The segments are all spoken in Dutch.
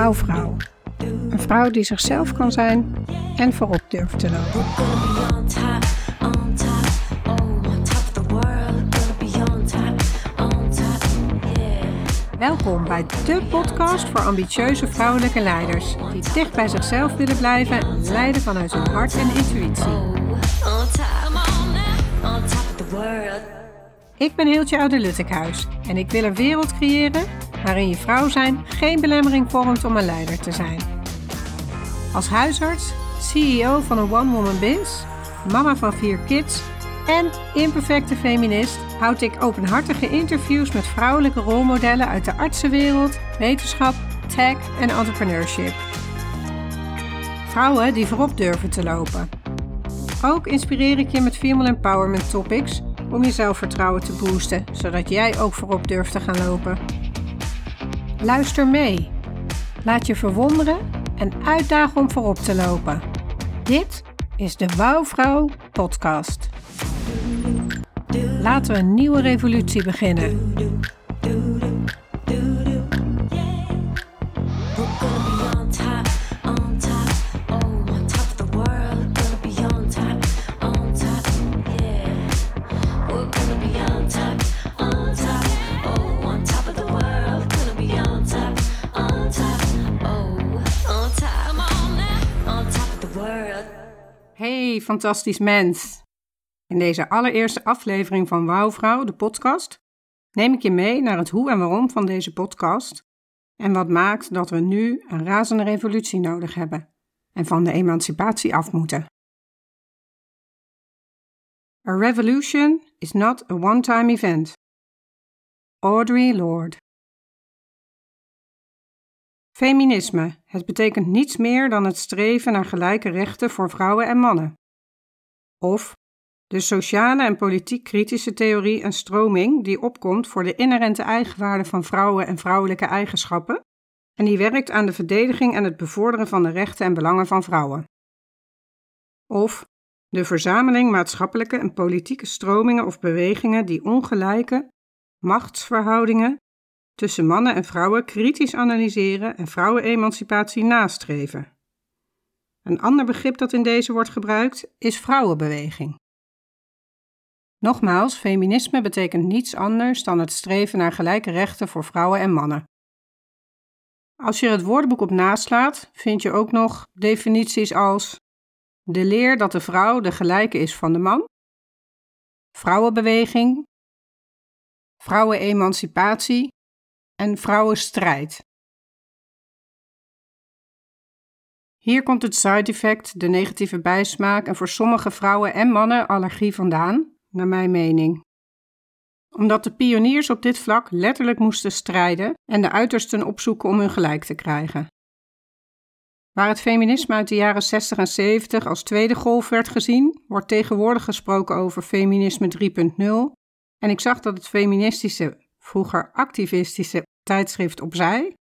Een vrouw die zichzelf kan zijn en voorop durft te lopen. Welkom bij de podcast voor ambitieuze vrouwelijke leiders die dicht bij zichzelf willen blijven en leiden vanuit hun hart en intuïtie. Ik ben Hiltje Oude-Luttekhuis en ik wil een wereld creëren waarin je vrouw zijn geen belemmering vormt om een leider te zijn. Als huisarts, CEO van een one-woman biz, mama van vier kids en imperfecte feminist houd ik openhartige interviews met vrouwelijke rolmodellen uit de artsenwereld, wetenschap, tech en entrepreneurship. Vrouwen die voorop durven te lopen. Ook inspireer ik je met female empowerment topics om je zelfvertrouwen te boosten, zodat jij ook voorop durft te gaan lopen. Luister mee. Laat je verwonderen en uitdagen om voorop te lopen. Dit is de Wouwvrouw podcast. Laten we een nieuwe revolutie beginnen. Hey, fantastisch mens. In deze allereerste aflevering van Wouwvrouw, de podcast, neem ik je mee naar het hoe en waarom van deze podcast en wat maakt dat we nu een razende revolutie nodig hebben en van de emancipatie af moeten. A revolution is not a one-time event. Audrey Lorde Feminisme. Het betekent niets meer dan het streven naar gelijke rechten voor vrouwen en mannen. Of de sociale en politiek kritische theorie en stroming die opkomt voor de inherente eigenwaarde van vrouwen en vrouwelijke eigenschappen en die werkt aan de verdediging en het bevorderen van de rechten en belangen van vrouwen. Of de verzameling maatschappelijke en politieke stromingen of bewegingen die ongelijke machtsverhoudingen tussen mannen en vrouwen kritisch analyseren en vrouwenemancipatie nastreven. Een ander begrip dat in deze wordt gebruikt is vrouwenbeweging. Nogmaals, feminisme betekent niets anders dan het streven naar gelijke rechten voor vrouwen en mannen. Als je het woordenboek op naslaat, vind je ook nog definities als de leer dat de vrouw de gelijke is van de man, vrouwenbeweging, vrouwenemancipatie en vrouwenstrijd. Hier komt het side effect, de negatieve bijsmaak en voor sommige vrouwen en mannen allergie vandaan, naar mijn mening. Omdat de pioniers op dit vlak letterlijk moesten strijden en de uitersten opzoeken om hun gelijk te krijgen. Waar het feminisme uit de jaren 60 en 70 als tweede golf werd gezien, wordt tegenwoordig gesproken over feminisme 3.0 en ik zag dat het feministische, vroeger activistische tijdschrift Opzij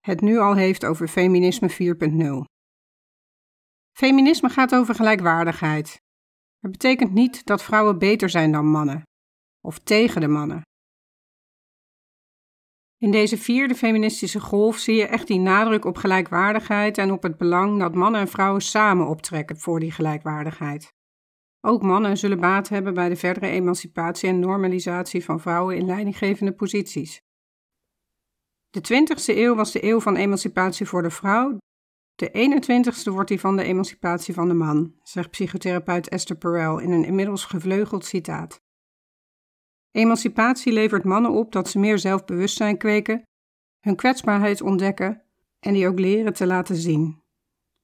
het nu al heeft over feminisme 4.0. Feminisme gaat over gelijkwaardigheid. Het betekent niet dat vrouwen beter zijn dan mannen of tegen de mannen. In deze vierde feministische golf zie je echt die nadruk op gelijkwaardigheid en op het belang dat mannen en vrouwen samen optrekken voor die gelijkwaardigheid. Ook mannen zullen baat hebben bij de verdere emancipatie en normalisatie van vrouwen in leidinggevende posities. De 20e eeuw was de eeuw van emancipatie voor de vrouw. De 21ste wordt die van de emancipatie van de man, zegt psychotherapeut Esther Perel in een inmiddels gevleugeld citaat. Emancipatie levert mannen op dat ze meer zelfbewustzijn kweken, hun kwetsbaarheid ontdekken en die ook leren te laten zien.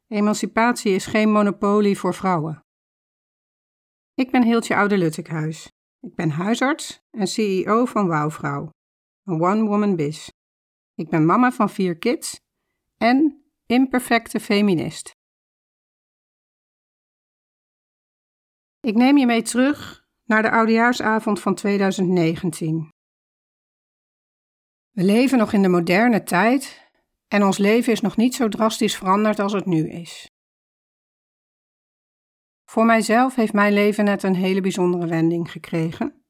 Emancipatie is geen monopolie voor vrouwen. Ik ben Hiltje Oude-Luttekhuis. Ik ben huisarts en CEO van Wouwvrouw, een one-woman biz. Ik ben mama van vier kids en imperfecte feminist. Ik neem je mee terug naar de oudejaarsavond van 2019. We leven nog in de moderne tijd en ons leven is nog niet zo drastisch veranderd als het nu is. Voor mijzelf heeft mijn leven net een hele bijzondere wending gekregen.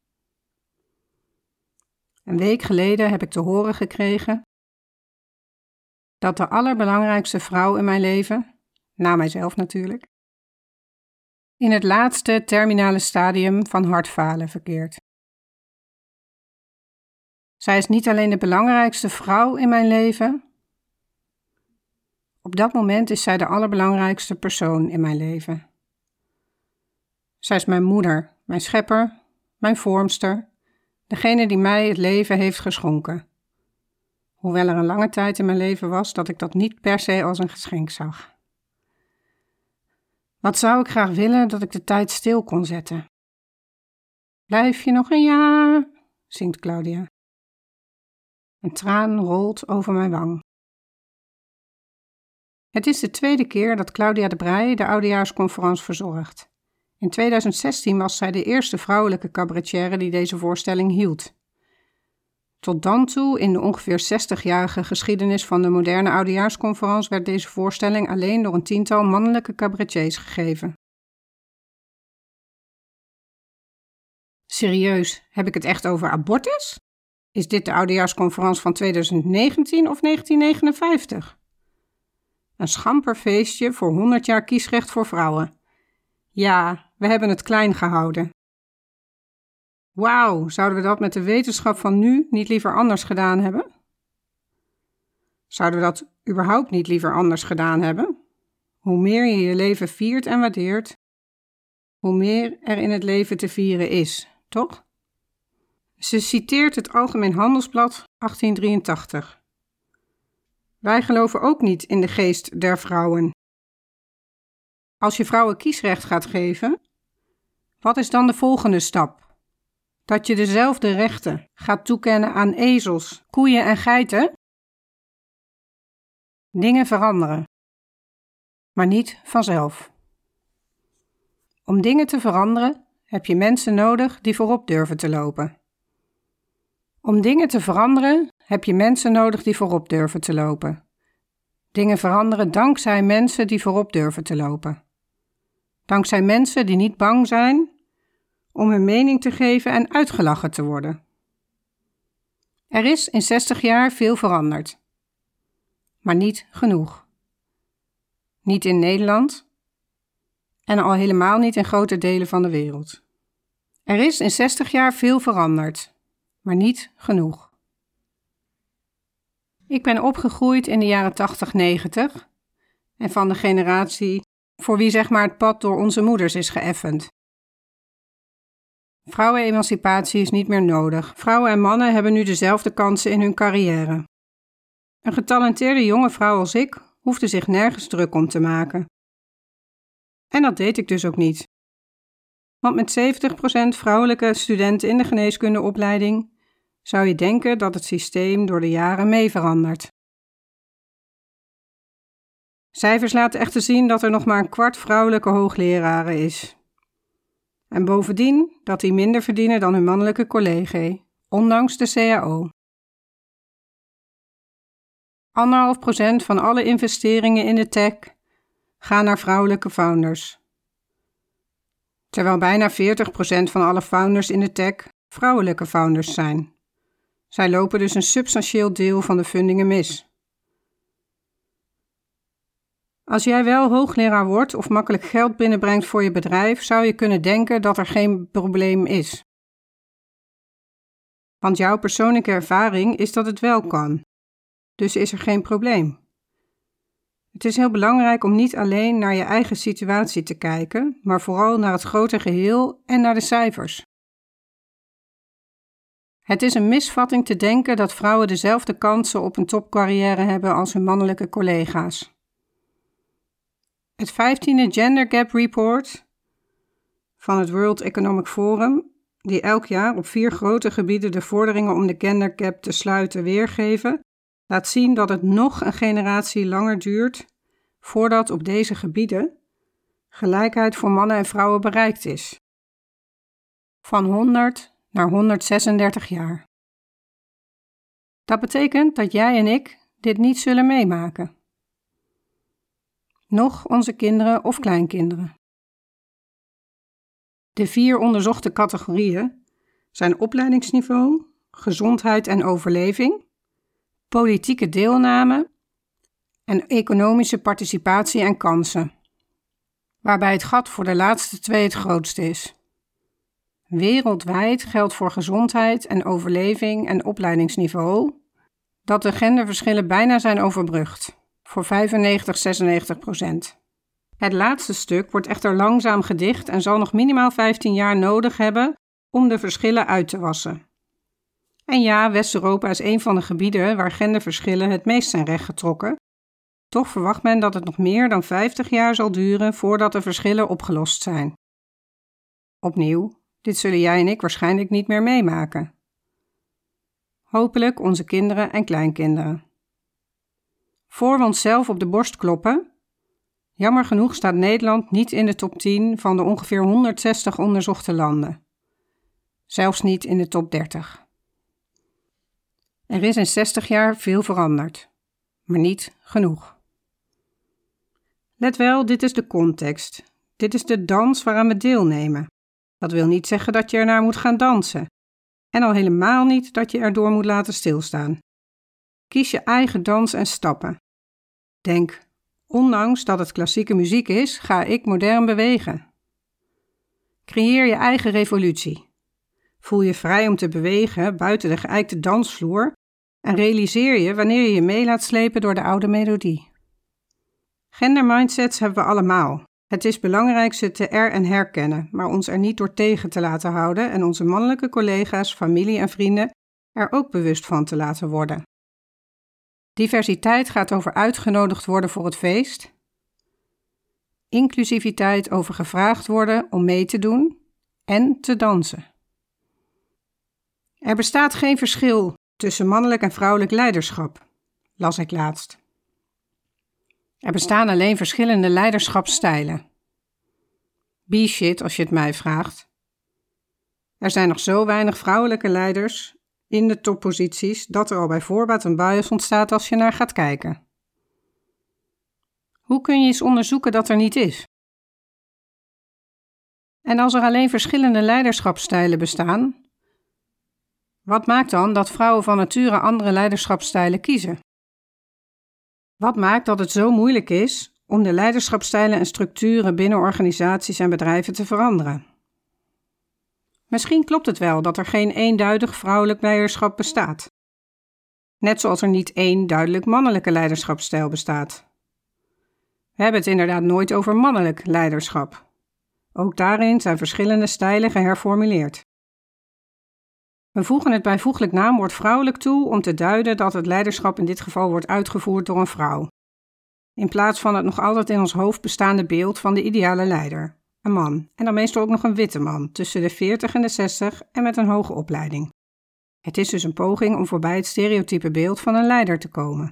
Een week geleden heb ik te horen gekregen dat de allerbelangrijkste vrouw in mijn leven, na mijzelf natuurlijk, in het laatste terminale stadium van hartfalen verkeert. Zij is niet alleen de belangrijkste vrouw in mijn leven. Op dat moment is zij de allerbelangrijkste persoon in mijn leven. Zij is mijn moeder, mijn schepper, mijn vormster, degene die mij het leven heeft geschonken. Hoewel er een lange tijd in mijn leven was dat ik dat niet per se als een geschenk zag. Wat zou ik graag willen dat ik de tijd stil kon zetten? Blijf je nog een jaar? zingt Claudia. Een traan rolt over mijn wang. Het is de tweede keer dat Claudia de Breij de oudejaarsconferentie verzorgt. In 2016 was zij de eerste vrouwelijke cabaretière die deze voorstelling hield. Tot dan toe, in de ongeveer 60-jarige geschiedenis van de moderne oudejaarsconferentie, werd deze voorstelling alleen door een tiental mannelijke cabaretiers gegeven. Serieus, heb ik het echt over abortus? Is dit de oudejaarsconferentie van 2019 of 1959? Een schamper feestje voor 100 jaar kiesrecht voor vrouwen. Ja, we hebben het klein gehouden. Wauw, zouden we dat met de wetenschap van nu niet liever anders gedaan hebben? Zouden we dat überhaupt niet liever anders gedaan hebben? Hoe meer je je leven viert en waardeert, hoe meer er in het leven te vieren is, toch? Ze citeert het Algemeen Handelsblad 1883. Wij geloven ook niet in de geest der vrouwen. Als je vrouwen kiesrecht gaat geven, wat is dan de volgende stap? Dat je dezelfde rechten gaat toekennen aan ezels, koeien en geiten? Dingen veranderen, maar niet vanzelf. Om dingen te veranderen heb je mensen nodig die voorop durven te lopen. Om dingen te veranderen heb je mensen nodig die voorop durven te lopen. Dingen veranderen dankzij mensen die voorop durven te lopen. Dankzij mensen die niet bang zijn om hun mening te geven en uitgelachen te worden. Er is in 60 jaar veel veranderd, maar niet genoeg. Niet in Nederland en al helemaal niet in grote delen van de wereld. Er is in 60 jaar veel veranderd, maar niet genoeg. Ik ben opgegroeid in de jaren 80, 90 en van de generatie voor wie zeg maar het pad door onze moeders is geëffend. Vrouwenemancipatie is niet meer nodig. Vrouwen en mannen hebben nu dezelfde kansen in hun carrière. Een getalenteerde jonge vrouw als ik hoefde zich nergens druk om te maken. En dat deed ik dus ook niet. Want met 70% vrouwelijke studenten in de geneeskundeopleiding zou je denken dat het systeem door de jaren mee verandert. Cijfers laten echter zien dat er nog maar een kwart vrouwelijke hoogleraren is. En bovendien dat die minder verdienen dan hun mannelijke collega, ondanks de CAO. Anderhalf procent van alle investeringen in de tech gaan naar vrouwelijke founders. Terwijl bijna 40% van alle founders in de tech vrouwelijke founders zijn. Zij lopen dus een substantieel deel van de fundingen mis. Als jij wel hoogleraar wordt of makkelijk geld binnenbrengt voor je bedrijf, zou je kunnen denken dat er geen probleem is. Want jouw persoonlijke ervaring is dat het wel kan. Dus is er geen probleem. Het is heel belangrijk om niet alleen naar je eigen situatie te kijken, maar vooral naar het grote geheel en naar de cijfers. Het is een misvatting te denken dat vrouwen dezelfde kansen op een topcarrière hebben als hun mannelijke collega's. Het 15e Gender Gap Report van het World Economic Forum, die elk jaar op vier grote gebieden de vorderingen om de gender gap te sluiten weergeven, laat zien dat het nog een generatie langer duurt voordat op deze gebieden gelijkheid voor mannen en vrouwen bereikt is. Van 100 naar 136 jaar. Dat betekent dat jij en ik dit niet zullen meemaken. Nog onze kinderen of kleinkinderen. De vier onderzochte categorieën zijn opleidingsniveau, gezondheid en overleving, politieke deelname en economische participatie en kansen, waarbij het gat voor de laatste twee het grootste is. Wereldwijd geldt voor gezondheid en overleving en opleidingsniveau dat de genderverschillen bijna zijn overbrugd, voor 95, 96 procent. Het laatste stuk wordt echter langzaam gedicht en zal nog minimaal 15 jaar nodig hebben om de verschillen uit te wassen. En ja, West-Europa is een van de gebieden waar genderverschillen het meest zijn rechtgetrokken. Toch verwacht men dat het nog meer dan 50 jaar zal duren voordat de verschillen opgelost zijn. Opnieuw, dit zullen jij en ik waarschijnlijk niet meer meemaken. Hopelijk onze kinderen en kleinkinderen. Voor we onszelf op de borst kloppen, jammer genoeg staat Nederland niet in de top 10 van de ongeveer 160 onderzochte landen. Zelfs niet in de top 30. Er is in 60 jaar veel veranderd, maar niet genoeg. Let wel, dit is de context. Dit is de dans waaraan we deelnemen. Dat wil niet zeggen dat je ernaar moet gaan dansen. En al helemaal niet dat je erdoor moet laten stilstaan. Kies je eigen dans en stappen. Denk, ondanks dat het klassieke muziek is, ga ik modern bewegen. Creëer je eigen revolutie. Voel je vrij om te bewegen buiten de geëikte dansvloer en realiseer je wanneer je je mee laat slepen door de oude melodie. Gendermindsets hebben we allemaal. Het is belangrijk ze te er- en herkennen, maar ons er niet door tegen te laten houden en onze mannelijke collega's, familie en vrienden er ook bewust van te laten worden. Diversiteit gaat over uitgenodigd worden voor het feest. Inclusiviteit over gevraagd worden om mee te doen en te dansen. Er bestaat geen verschil tussen mannelijk en vrouwelijk leiderschap, las ik laatst. Er bestaan alleen verschillende leiderschapsstijlen. B-shit als je het mij vraagt. Er zijn nog zo weinig vrouwelijke leiders in de topposities dat er al bij voorbaat een bias ontstaat als je naar gaat kijken. Hoe kun je eens onderzoeken dat er niet is? En als er alleen verschillende leiderschapsstijlen bestaan, wat maakt dan dat vrouwen van nature andere leiderschapsstijlen kiezen? Wat maakt dat het zo moeilijk is om de leiderschapsstijlen en structuren binnen organisaties en bedrijven te veranderen? Misschien klopt het wel dat er geen eenduidig vrouwelijk leiderschap bestaat. Net zoals er niet één duidelijk mannelijke leiderschapsstijl bestaat. We hebben het inderdaad nooit over mannelijk leiderschap. Ook daarin zijn verschillende stijlen geherformuleerd. We voegen het bijvoeglijk naamwoord vrouwelijk toe om te duiden dat het leiderschap in dit geval wordt uitgevoerd door een vrouw. In plaats van het nog altijd in ons hoofd bestaande beeld van de ideale leider, een man, en dan meestal ook nog een witte man, tussen de 40 en de 60 en met een hoge opleiding. Het is dus een poging om voorbij het stereotype beeld van een leider te komen.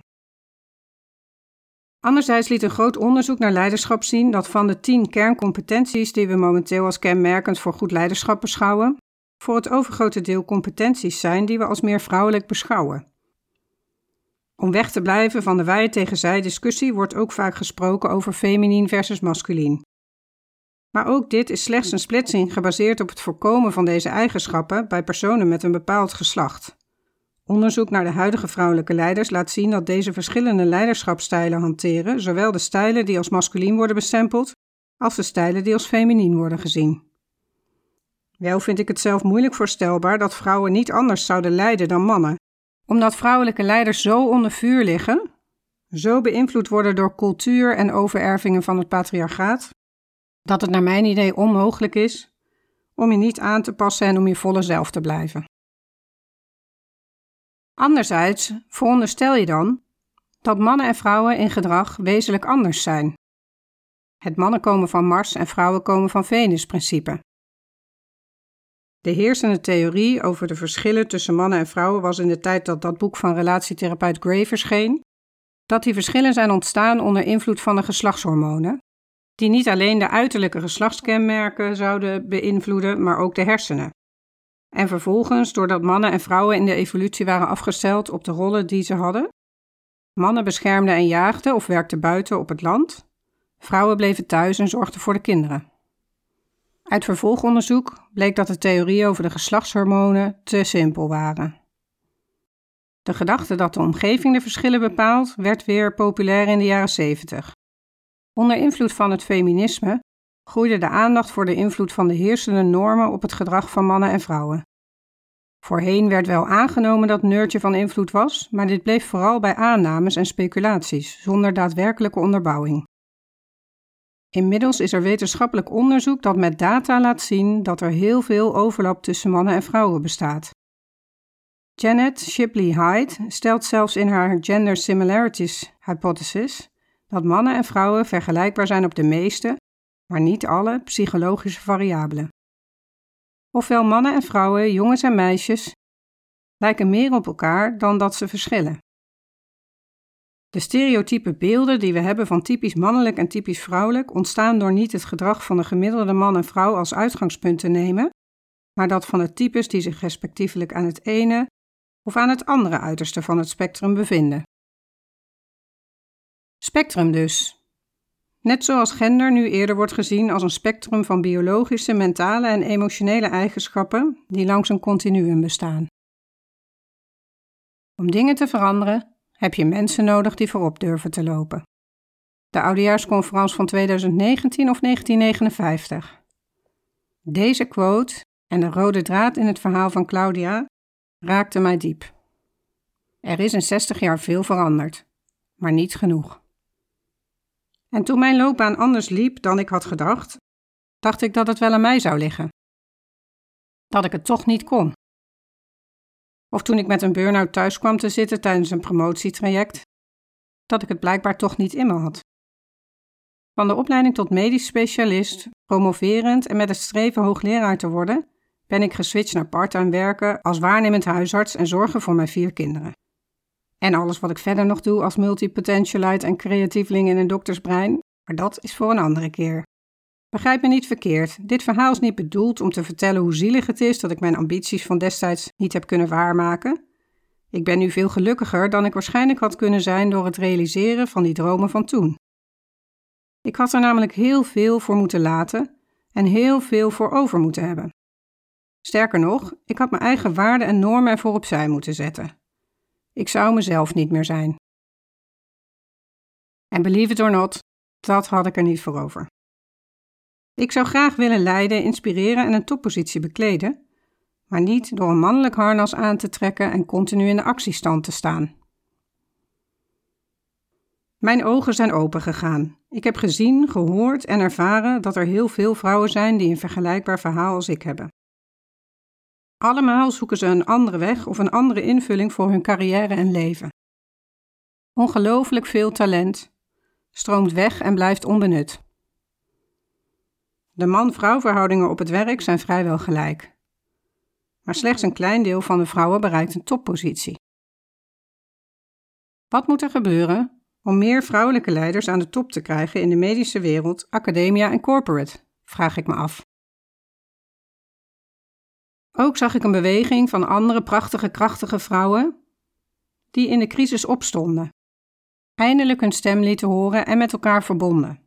Anderzijds liet een groot onderzoek naar leiderschap zien dat van de 10 kerncompetenties die we momenteel als kenmerkend voor goed leiderschap beschouwen, voor het overgrote deel competenties zijn die we als meer vrouwelijk beschouwen. Om weg te blijven van de wij tegen zij discussie wordt ook vaak gesproken over feminien versus masculien. Maar ook dit is slechts een splitsing gebaseerd op het voorkomen van deze eigenschappen bij personen met een bepaald geslacht. Onderzoek naar de huidige vrouwelijke leiders laat zien dat deze verschillende leiderschapsstijlen hanteren, zowel de stijlen die als masculien worden bestempeld, als de stijlen die als feminien worden gezien. Wel vind ik het zelf moeilijk voorstelbaar dat vrouwen niet anders zouden leiden dan mannen, omdat vrouwelijke leiders zo onder vuur liggen, zo beïnvloed worden door cultuur en overervingen van het patriarchaat, dat het naar mijn idee onmogelijk is om je niet aan te passen en om je volle zelf te blijven. Anderzijds veronderstel je dan dat mannen en vrouwen in gedrag wezenlijk anders zijn. Het mannen komen van Mars en vrouwen komen van Venus principe. De heersende theorie over de verschillen tussen mannen en vrouwen was in de tijd dat dat boek van relatietherapeut Gray verscheen, dat die verschillen zijn ontstaan onder invloed van de geslachtshormonen, die niet alleen de uiterlijke geslachtskenmerken zouden beïnvloeden, maar ook de hersenen. En vervolgens, doordat mannen en vrouwen in de evolutie waren afgesteld op de rollen die ze hadden, mannen beschermden en jaagden of werkten buiten op het land, vrouwen bleven thuis en zorgden voor de kinderen. Uit vervolgonderzoek bleek dat de theorieën over de geslachtshormonen te simpel waren. De gedachte dat de omgeving de verschillen bepaalt, werd weer populair in de jaren 70. Onder invloed van het feminisme groeide de aandacht voor de invloed van de heersende normen op het gedrag van mannen en vrouwen. Voorheen werd wel aangenomen dat Neurtje van invloed was, maar dit bleef vooral bij aannames en speculaties, zonder daadwerkelijke onderbouwing. Inmiddels is er wetenschappelijk onderzoek dat met data laat zien dat er heel veel overlap tussen mannen en vrouwen bestaat. Janet Shipley Hyde stelt zelfs in haar Gender Similarities Hypothesis dat mannen en vrouwen vergelijkbaar zijn op de meeste, maar niet alle, psychologische variabelen. Ofwel mannen en vrouwen, jongens en meisjes, lijken meer op elkaar dan dat ze verschillen. De stereotype beelden die we hebben van typisch mannelijk en typisch vrouwelijk ontstaan door niet het gedrag van de gemiddelde man en vrouw als uitgangspunt te nemen, maar dat van de types die zich respectievelijk aan het ene of aan het andere uiterste van het spectrum bevinden. Spectrum dus. Net zoals gender nu eerder wordt gezien als een spectrum van biologische, mentale en emotionele eigenschappen die langs een continuum bestaan. Om dingen te veranderen heb je mensen nodig die voorop durven te lopen. De oudejaarsconferentie van 2019 of 1959. Deze quote en de rode draad in het verhaal van Claudia raakte mij diep. Er is in 60 jaar veel veranderd, maar niet genoeg. En toen mijn loopbaan anders liep dan ik had gedacht, dacht ik dat het wel aan mij zou liggen. Dat ik het toch niet kon. Of toen ik met een burn-out thuis kwam te zitten tijdens een promotietraject, dat ik het blijkbaar toch niet in me had. Van de opleiding tot medisch specialist, promoverend en met het streven hoogleraar te worden, ben ik geswitcht naar parttime werken als waarnemend huisarts en zorgen voor mijn vier kinderen. En alles wat ik verder nog doe als multipotentialite en creatieveling in een doktersbrein, maar dat is voor een andere keer. Begrijp me niet verkeerd, dit verhaal is niet bedoeld om te vertellen hoe zielig het is dat ik mijn ambities van destijds niet heb kunnen waarmaken. Ik ben nu veel gelukkiger dan ik waarschijnlijk had kunnen zijn door het realiseren van die dromen van toen. Ik had er namelijk heel veel voor moeten laten en heel veel voor over moeten hebben. Sterker nog, ik had mijn eigen waarden en normen ervoor opzij moeten zetten. Ik zou mezelf niet meer zijn. En believe it or not, dat had ik er niet voor over. Ik zou graag willen leiden, inspireren en een toppositie bekleden, maar niet door een mannelijk harnas aan te trekken en continu in de actiestand te staan. Mijn ogen zijn open gegaan. Ik heb gezien, gehoord en ervaren dat er heel veel vrouwen zijn die een vergelijkbaar verhaal als ik hebben. Allemaal zoeken ze een andere weg of een andere invulling voor hun carrière en leven. Ongelooflijk veel talent stroomt weg en blijft onbenut. De man-vrouw verhoudingen op het werk zijn vrijwel gelijk. Maar slechts een klein deel van de vrouwen bereikt een toppositie. Wat moet er gebeuren om meer vrouwelijke leiders aan de top te krijgen in de medische wereld, academia en corporate? Vraag ik me af. Ook zag ik een beweging van andere prachtige, krachtige vrouwen die in de crisis opstonden, eindelijk hun stem lieten horen en met elkaar verbonden.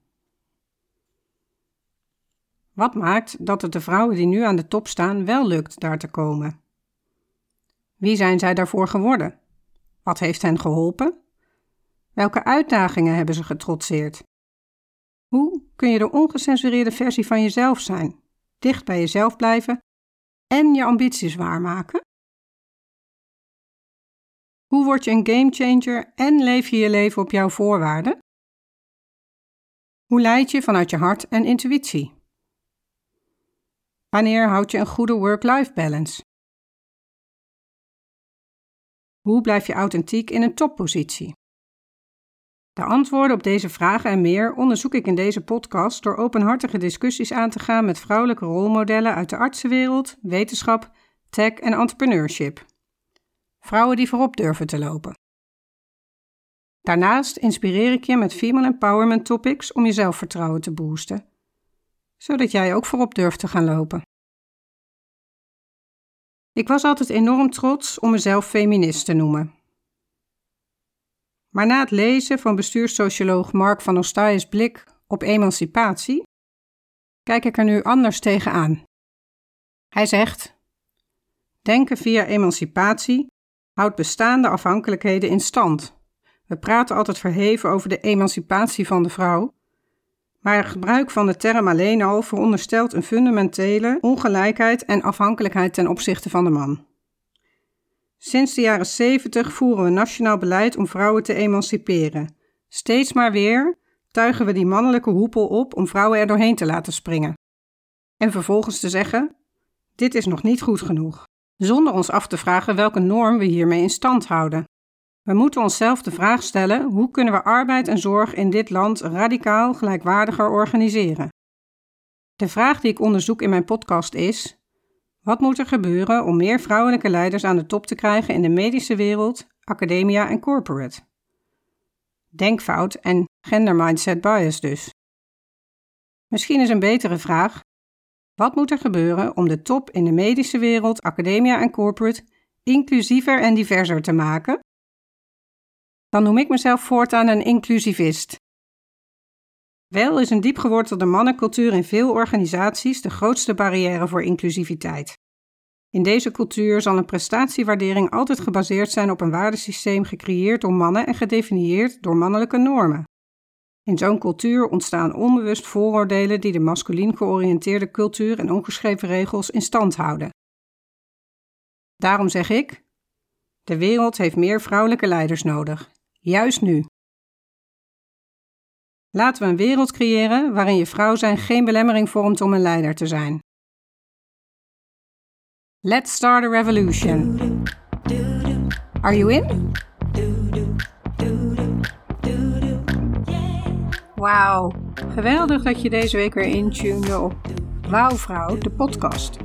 Wat maakt dat het de vrouwen die nu aan de top staan wel lukt daar te komen? Wie zijn zij daarvoor geworden? Wat heeft hen geholpen? Welke uitdagingen hebben ze getrotseerd? Hoe kun je de ongecensureerde versie van jezelf zijn, dicht bij jezelf blijven en je ambities waarmaken? Hoe word je een gamechanger en leef je je leven op jouw voorwaarden? Hoe leid je vanuit je hart en intuïtie? Wanneer houd je een goede work-life balance? Hoe blijf je authentiek in een toppositie? De antwoorden op deze vragen en meer onderzoek ik in deze podcast door openhartige discussies aan te gaan met vrouwelijke rolmodellen uit de artsenwereld, wetenschap, tech en entrepreneurship. Vrouwen die voorop durven te lopen. Daarnaast inspireer ik je met female empowerment topics om je zelfvertrouwen te boosten, zodat jij ook voorop durft te gaan lopen. Ik was altijd enorm trots om mezelf feminist te noemen. Maar na het lezen van bestuurssocioloog Mark van Ostai's blik op emancipatie, kijk ik er nu anders tegenaan. Hij zegt: Denken via emancipatie houdt bestaande afhankelijkheden in stand. We praten altijd verheven over de emancipatie van de vrouw, maar het gebruik van de term alleen al veronderstelt een fundamentele ongelijkheid en afhankelijkheid ten opzichte van de man. Sinds de jaren 70 voeren we nationaal beleid om vrouwen te emanciperen. Steeds maar weer tuigen we die mannelijke hoepel op om vrouwen er doorheen te laten springen. En vervolgens te zeggen: dit is nog niet goed genoeg, zonder ons af te vragen welke norm we hiermee in stand houden. We moeten onszelf de vraag stellen: hoe kunnen we arbeid en zorg in dit land radicaal gelijkwaardiger organiseren? De vraag die ik onderzoek in mijn podcast is: wat moet er gebeuren om meer vrouwelijke leiders aan de top te krijgen in de medische wereld, academia en corporate? Denkfout en gender mindset bias dus. Misschien is een betere vraag: wat moet er gebeuren om de top in de medische wereld, academia en corporate inclusiever en diverser te maken? Dan noem ik mezelf voortaan een inclusivist. Wel is een diepgewortelde mannencultuur in veel organisaties de grootste barrière voor inclusiviteit. In deze cultuur zal een prestatiewaardering altijd gebaseerd zijn op een waardesysteem gecreëerd door mannen en gedefinieerd door mannelijke normen. In zo'n cultuur ontstaan onbewust vooroordelen die de masculien georiënteerde cultuur en ongeschreven regels in stand houden. Daarom zeg ik: de wereld heeft meer vrouwelijke leiders nodig, juist nu. Laten we een wereld creëren waarin je vrouw zijn geen belemmering vormt om een leider te zijn. Let's start a revolution. Are you in? Wauw, geweldig dat je deze week weer intunede op Wauwvrouw, de podcast.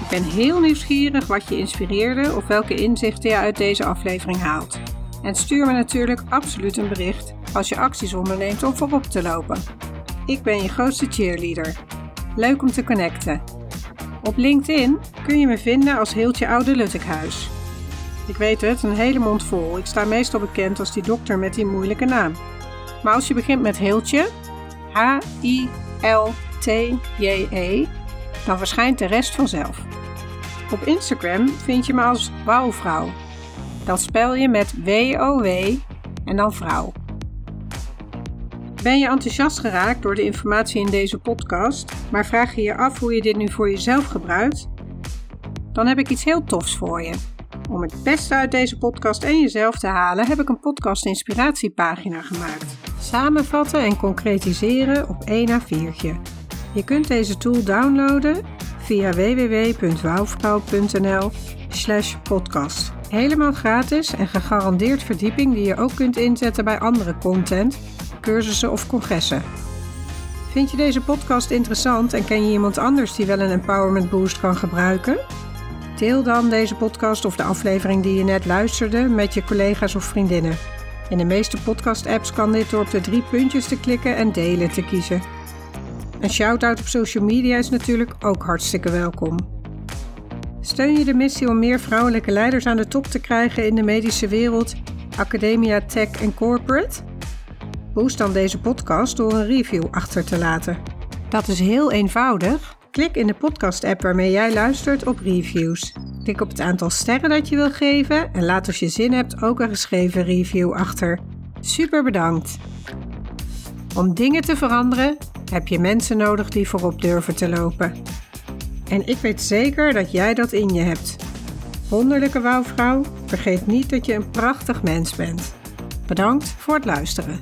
Ik ben heel nieuwsgierig wat je inspireerde of welke inzichten je uit deze aflevering haalt. En stuur me natuurlijk absoluut een bericht als je acties onderneemt om voorop te lopen. Ik ben je grootste cheerleader. Leuk om te connecten. Op LinkedIn kun je me vinden als Heeltje Oude Luttekhuis. Ik weet het, een hele mond vol. Ik sta meestal bekend als die dokter met die moeilijke naam. Maar als je begint met Heeltje, H-I-L-T-J-E, dan verschijnt de rest vanzelf. Op Instagram vind je me als Wouwvrouw. Dat spel je met W-O-W en dan vrouw. Ben je enthousiast geraakt door de informatie in deze podcast, maar vraag je je af hoe je dit nu voor jezelf gebruikt? Dan heb ik iets heel tofs voor je. Om het beste uit deze podcast en jezelf te halen, heb ik een podcast inspiratiepagina gemaakt. Samenvatten en concretiseren op 1 A4'tje. Je kunt deze tool downloaden via www.wouwvrouw.nl slash podcast. Helemaal gratis en gegarandeerd verdieping die je ook kunt inzetten bij andere content, cursussen of congressen. Vind je deze podcast interessant en ken je iemand anders die wel een empowerment boost kan gebruiken? Deel dan deze podcast of de aflevering die je net luisterde met je collega's of vriendinnen. In de meeste podcast-apps kan dit door op de drie puntjes te klikken en delen te kiezen. Een shout-out op social media is natuurlijk ook hartstikke welkom. Steun je de missie om meer vrouwelijke leiders aan de top te krijgen in de medische wereld, academia, tech en corporate? Boost dan deze podcast door een review achter te laten. Dat is heel eenvoudig. Klik in de podcast-app waarmee jij luistert op reviews. Klik op het aantal sterren dat je wil geven en laat als je zin hebt ook een geschreven review achter. Super bedankt! Om dingen te veranderen heb je mensen nodig die voorop durven te lopen. En ik weet zeker dat jij dat in je hebt. Wonderlijke wouwvrouw, vergeet niet dat je een prachtig mens bent. Bedankt voor het luisteren.